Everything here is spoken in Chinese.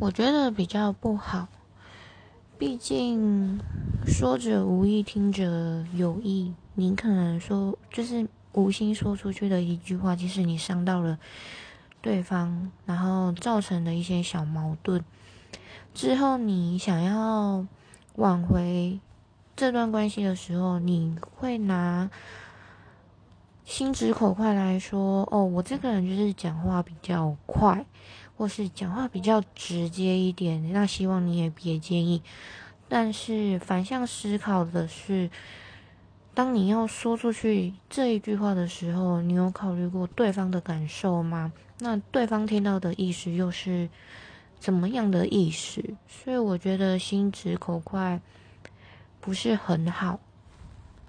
我觉得比较不好。毕竟说者无意，听者有意。你可能说，就是无心说出去的一句话，即使你伤到了对方，然后造成的一些小矛盾，之后你想要挽回这段关系的时候，你会拿心直口快来说：“哦，我这个人就是讲话比较快。”或是讲话比较直接一点，那希望你也别介意。但是反向思考的是，当你要说出去这一句话的时候，你有考虑过对方的感受吗？那对方听到的意思又是怎么样的意思？所以我觉得心直口快不是很好。